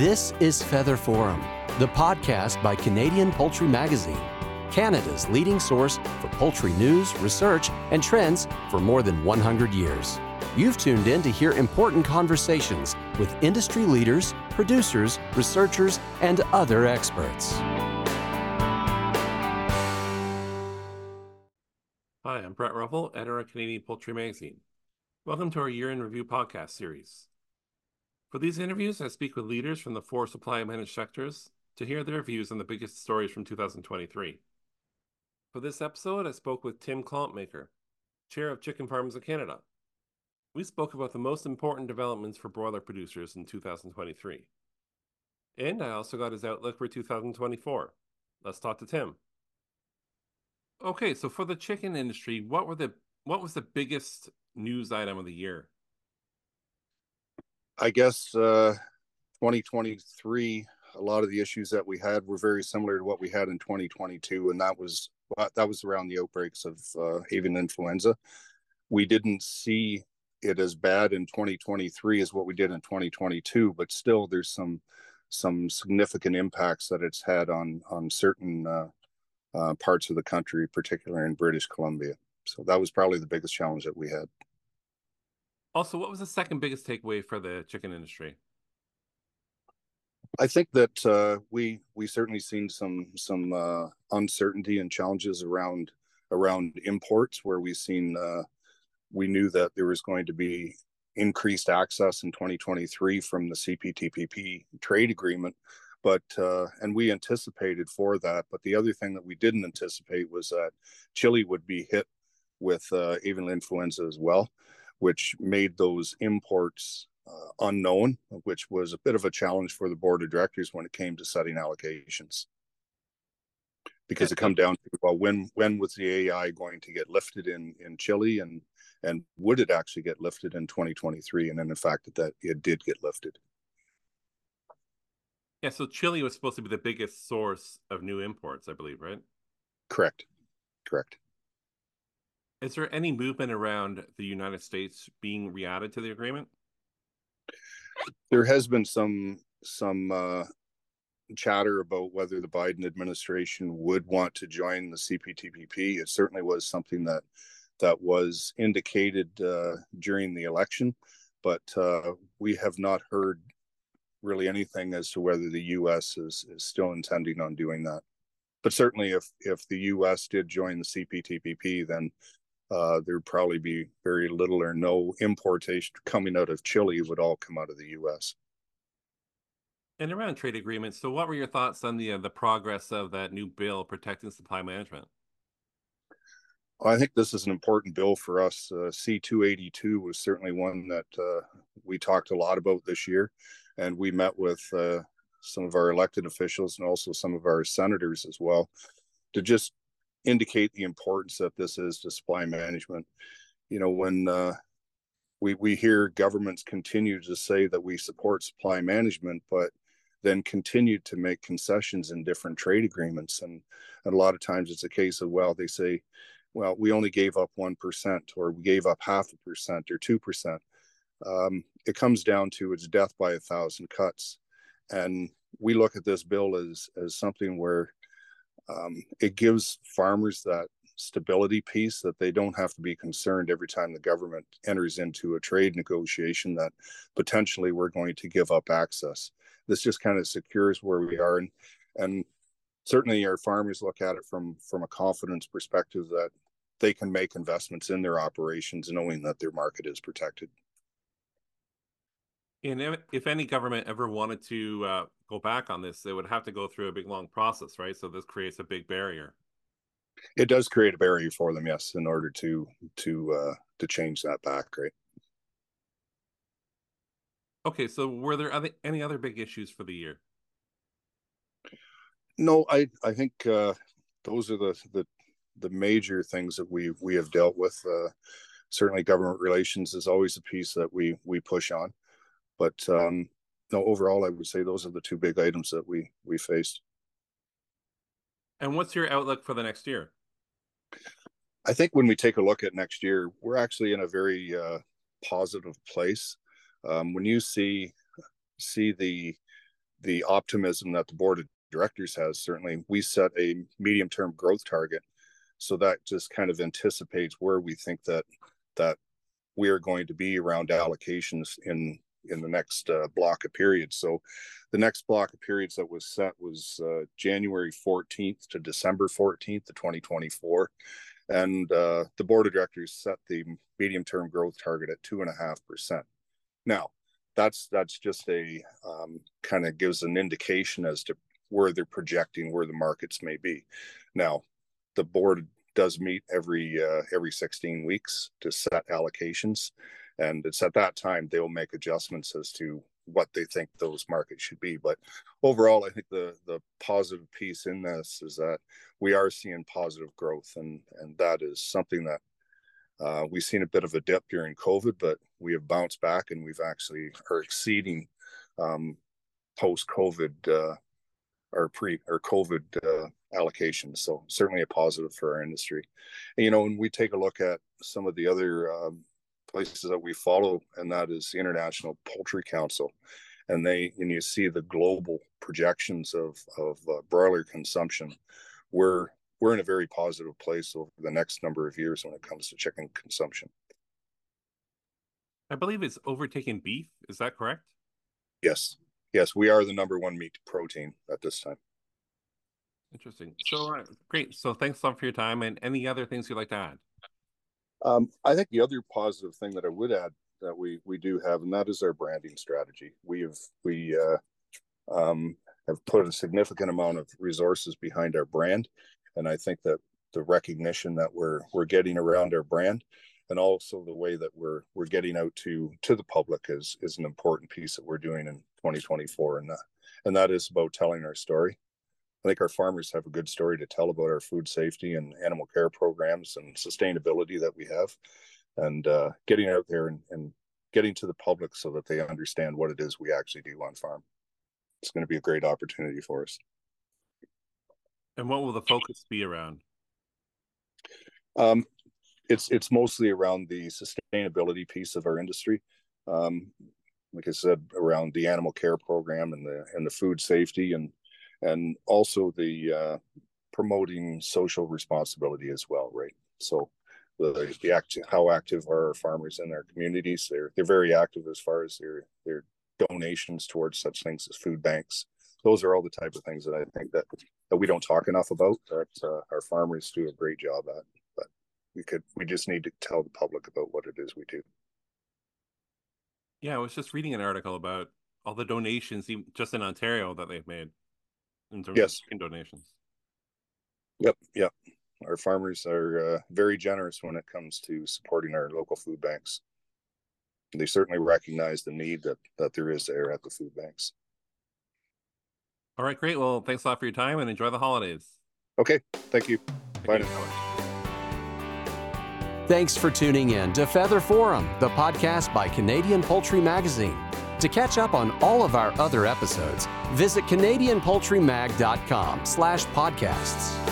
This is Feather Forum, the podcast by Canadian Poultry Magazine, Canada's leading source for poultry news, research, and trends for more than 100 years. You've tuned in to hear important conversations with industry leaders, producers, researchers, and other experts. Hi, I'm Brett Ruffell, editor of Canadian Poultry Magazine. Welcome to our year in review podcast series. For these interviews, I speak with leaders from the four supply managed sectors to hear their views on the biggest stories from 2023. For this episode, I spoke with Tim Klompmaker, chair of Chicken Farmers of Canada. We spoke about the most important developments for broiler producers in 2023. And I also got his outlook for 2024. Let's talk to Tim. Okay, so for the chicken industry, what were the what was the biggest news item of the year? I guess uh, 2023, a lot of the issues that we had were very similar to what we had in 2022, and that was that was around the outbreaks of uh, avian influenza. We didn't see it as bad in 2023 as what we did in 2022, but still, there's some some significant impacts that it's had on on certain uh, uh, parts of the country, particularly in British Columbia. So that was probably the biggest challenge that we had. Also, what was the second biggest takeaway for the chicken industry? I think that uh, we we certainly seen some some uh, uncertainty and challenges around around imports, where we seen uh, we knew that there was going to be increased access in 2023 from the CPTPP trade agreement, but uh, and we anticipated for that. But the other thing that we didn't anticipate was that Chile would be hit with uh, avian influenza as well which made those imports uh, unknown, which was a bit of a challenge for the board of directors when it came to setting allocations. Because it come down to well, when when was the AI going to get lifted in in Chile, and and would it actually get lifted in 2023? And then the fact that, that it did get lifted. Yeah, so Chile was supposed to be the biggest source of new imports, I believe, right? Correct. Correct. Is there any movement around the United States being re-added to the agreement? There has been some some uh, chatter about whether the Biden administration would want to join the CPTPP. It certainly was something that that was indicated uh, during the election, but uh, we have not heard really anything as to whether the U.S. is is still intending on doing that. But certainly, if if the U.S. did join the CPTPP, then uh, there'd probably be very little or no importation coming out of Chile. It would all come out of the U.S. And around trade agreements, so what were your thoughts on the uh, the progress of that new bill protecting supply management? I think this is an important bill for us. Uh, C282 was certainly one that uh, we talked a lot about this year, and we met with uh, some of our elected officials and also some of our senators as well to just indicate the importance that this is to supply management. You know, when uh, we we hear governments continue to say that we support supply management, but then continue to make concessions in different trade agreements, and, and a lot of times it's a case of well, they say, well, we only gave up one percent, or we gave up half a percent, or two percent. Um, it comes down to it's death by a thousand cuts, and we look at this bill as as something where um, it gives farmers that stability piece that they don't have to be concerned every time the government enters into a trade negotiation that potentially we're going to give up access. This just kind of secures where we are, and and certainly our farmers look at it from from a confidence perspective that they can make investments in their operations knowing that their market is protected. And if any government ever wanted to uh, go back on this, they would have to go through a big long process, right? So this creates a big barrier. It does create a barrier for them, yes, in order to to uh, to change that back, right? Okay, so were there other, any other big issues for the year? No, I I think uh, those are the the the major things that we we have dealt with. Uh, certainly, government relations is always a piece that we we push on, but um, no, overall, I would say those are the two big items that we we faced. And what's your outlook for the next year? I think when we take a look at next year, we're actually in a very uh, positive place. Um, when you see see the the optimism that the board of directors has certainly we set a medium term growth target so that just kind of anticipates where we think that that we are going to be around allocations in in the next uh, block of periods. So the next block of periods that was set was uh, january 14th to december 14th to 2024 and uh, the board of directors set the medium term growth target at two and a half percent. Now that's that's just a um, kind of gives an indication as to where they're projecting where the markets may be. Now, the board does meet every uh, every 16 weeks to set allocations, and it's at that time they'll make adjustments as to what they think those markets should be. But overall, I think the the positive piece in this is that we are seeing positive growth, and and that is something that uh, we've seen a bit of a dip during COVID, but we have bounced back, and we've actually are exceeding um, post COVID uh, or pre or COVID uh, allocations. So certainly a positive for our industry. And, you know, when we take a look at some of the other um, places that we follow, and that is the International Poultry Council, and they and you see the global projections of of uh, broiler consumption, we're we're in a very positive place over the next number of years when it comes to chicken consumption. I believe it's overtaken beef. Is that correct? Yes yes, we are the number one meat protein at this time. Interesting. So uh, great. So thanks a lot for your time. And any other things you'd like to add? Um, I think the other positive thing that I would add that we we do have, and that is our branding strategy. We have we uh, um, have put a significant amount of resources behind our brand, and I think that the recognition that we're we're getting around our brand and also the way that we're we're getting out to to the public is is an important piece that we're doing in 2024 and that and that is about telling our story i think our farmers have a good story to tell about our food safety and animal care programs and sustainability that we have. And uh, getting out there and, and getting to the public so that they understand what it is we actually do on farm. It's going to be a great opportunity for us. And what will the focus be around? Um, it's it's mostly around the sustainability piece of our industry. Um, like I said, around the animal care program and the and the food safety and and also the uh, promoting social responsibility as well, right? So the, the active, how active are our farmers in our communities? They're they're very active as far as their their donations towards such things as food banks. Those are all the type of things that I think that that we don't talk enough about. That uh, our farmers do a great job at but we could we just need to tell the public about what it is we do yeah i was just reading an article about all the donations just in ontario that they've made in terms yes. of donations. Yep yep. Our farmers are uh, very generous when it comes to supporting our local food banks. They certainly recognize the need that that there is there at the food banks. All right great. Well thanks a lot for your time and enjoy the holidays. Okay thank you. Thank bye you now. Thanks for tuning in to Feather Forum, the podcast by Canadian Poultry Magazine. To catch up on all of our other episodes, visit canadianpoultrymag.com slash podcasts.